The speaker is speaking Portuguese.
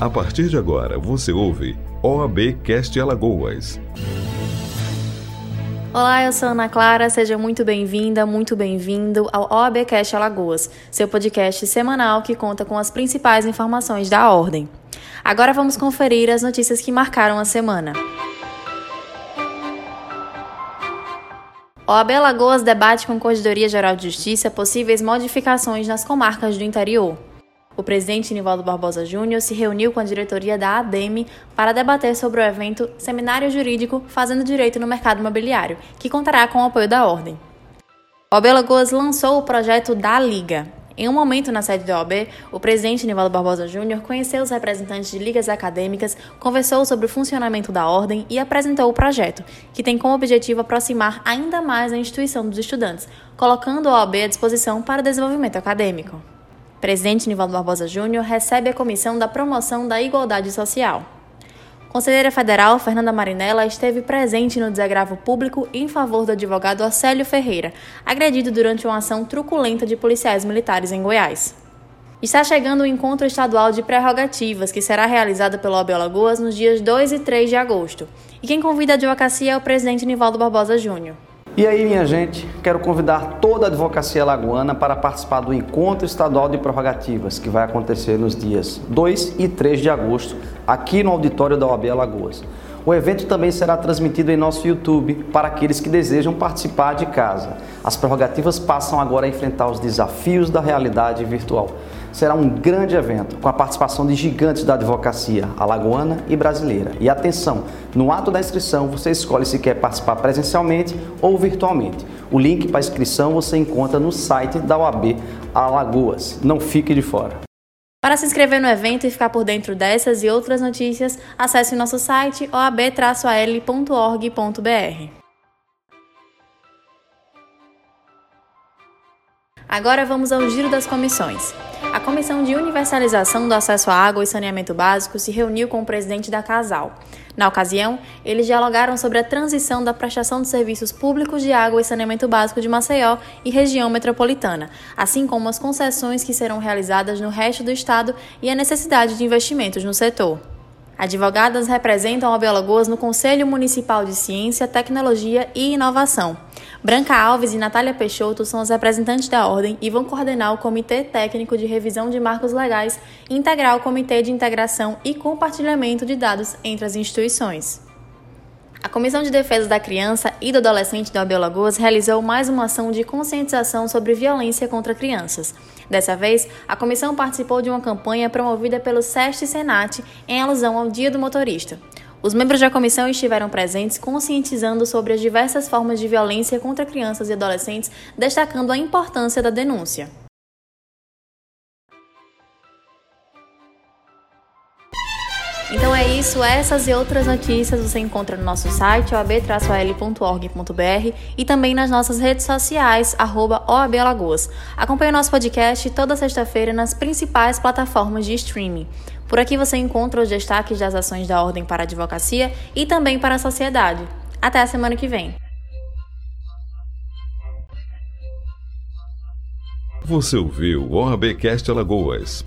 A partir de agora, você ouve OAB Cast Alagoas. Olá, eu sou Ana Clara, seja muito bem-vinda, muito bem-vindo ao OABcast Alagoas, seu podcast semanal que conta com as principais informações da ordem. Agora vamos conferir as notícias que marcaram a semana. OAB Alagoas debate com Corregedoria Geral de Justiça possíveis modificações nas comarcas do interior o presidente Nivaldo Barbosa Júnior se reuniu com a diretoria da ADEME para debater sobre o evento Seminário Jurídico Fazendo Direito no Mercado Imobiliário, que contará com o apoio da Ordem. O OAB Lagoas lançou o projeto da Liga. Em um momento na sede da OAB, o presidente Nivaldo Barbosa Júnior conheceu os representantes de ligas acadêmicas, conversou sobre o funcionamento da ordem e apresentou o projeto, que tem como objetivo aproximar ainda mais a instituição dos estudantes, colocando a OAB à disposição para desenvolvimento acadêmico. Presidente Nivaldo Barbosa Júnior recebe a Comissão da Promoção da Igualdade Social. Conselheira Federal Fernanda Marinella esteve presente no desagravo público em favor do advogado Arcélio Ferreira, agredido durante uma ação truculenta de policiais militares em Goiás. Está chegando o encontro estadual de prerrogativas, que será realizado pelo OAB Alagoas nos dias 2 e 3 de agosto. E quem convida a advocacia é o presidente Nivaldo Barbosa Júnior. E aí, minha gente, quero convidar toda a advocacia lagoana para participar do Encontro Estadual de Prerrogativas, que vai acontecer nos dias 2 e 3 de agosto, aqui no auditório da OAB Alagoas. O evento também será transmitido em nosso YouTube para aqueles que desejam participar de casa. As prerrogativas passam agora a enfrentar os desafios da realidade virtual será um grande evento com a participação de gigantes da advocacia alagoana e brasileira. E atenção, no ato da inscrição você escolhe se quer participar presencialmente ou virtualmente. O link para a inscrição você encontra no site da OAB Alagoas. Não fique de fora. Para se inscrever no evento e ficar por dentro dessas e outras notícias, acesse nosso site oab-al.org.br. Agora vamos ao giro das comissões. A Comissão de Universalização do Acesso à Água e Saneamento Básico se reuniu com o presidente da Casal. Na ocasião, eles dialogaram sobre a transição da prestação de serviços públicos de água e saneamento básico de Maceió e região metropolitana, assim como as concessões que serão realizadas no resto do estado e a necessidade de investimentos no setor. Advogadas representam a Alagoas no Conselho Municipal de Ciência, Tecnologia e Inovação. Branca Alves e Natália Peixoto são os representantes da Ordem e vão coordenar o Comitê Técnico de Revisão de Marcos Legais e integrar o Comitê de Integração e Compartilhamento de Dados entre as instituições. A Comissão de Defesa da Criança e do Adolescente da Alagoas realizou mais uma ação de conscientização sobre violência contra crianças. Dessa vez, a comissão participou de uma campanha promovida pelo SEST Senat em alusão ao Dia do Motorista. Os membros da comissão estiveram presentes conscientizando sobre as diversas formas de violência contra crianças e adolescentes, destacando a importância da denúncia. Então é isso, essas e outras notícias você encontra no nosso site oab-al.org.br e também nas nossas redes sociais, arroba OABalagoas. Acompanhe o nosso podcast toda sexta-feira nas principais plataformas de streaming. Por aqui você encontra os destaques das ações da Ordem para a Advocacia e também para a sociedade. Até a semana que vem. Você ouviu o OABcast Alagoas.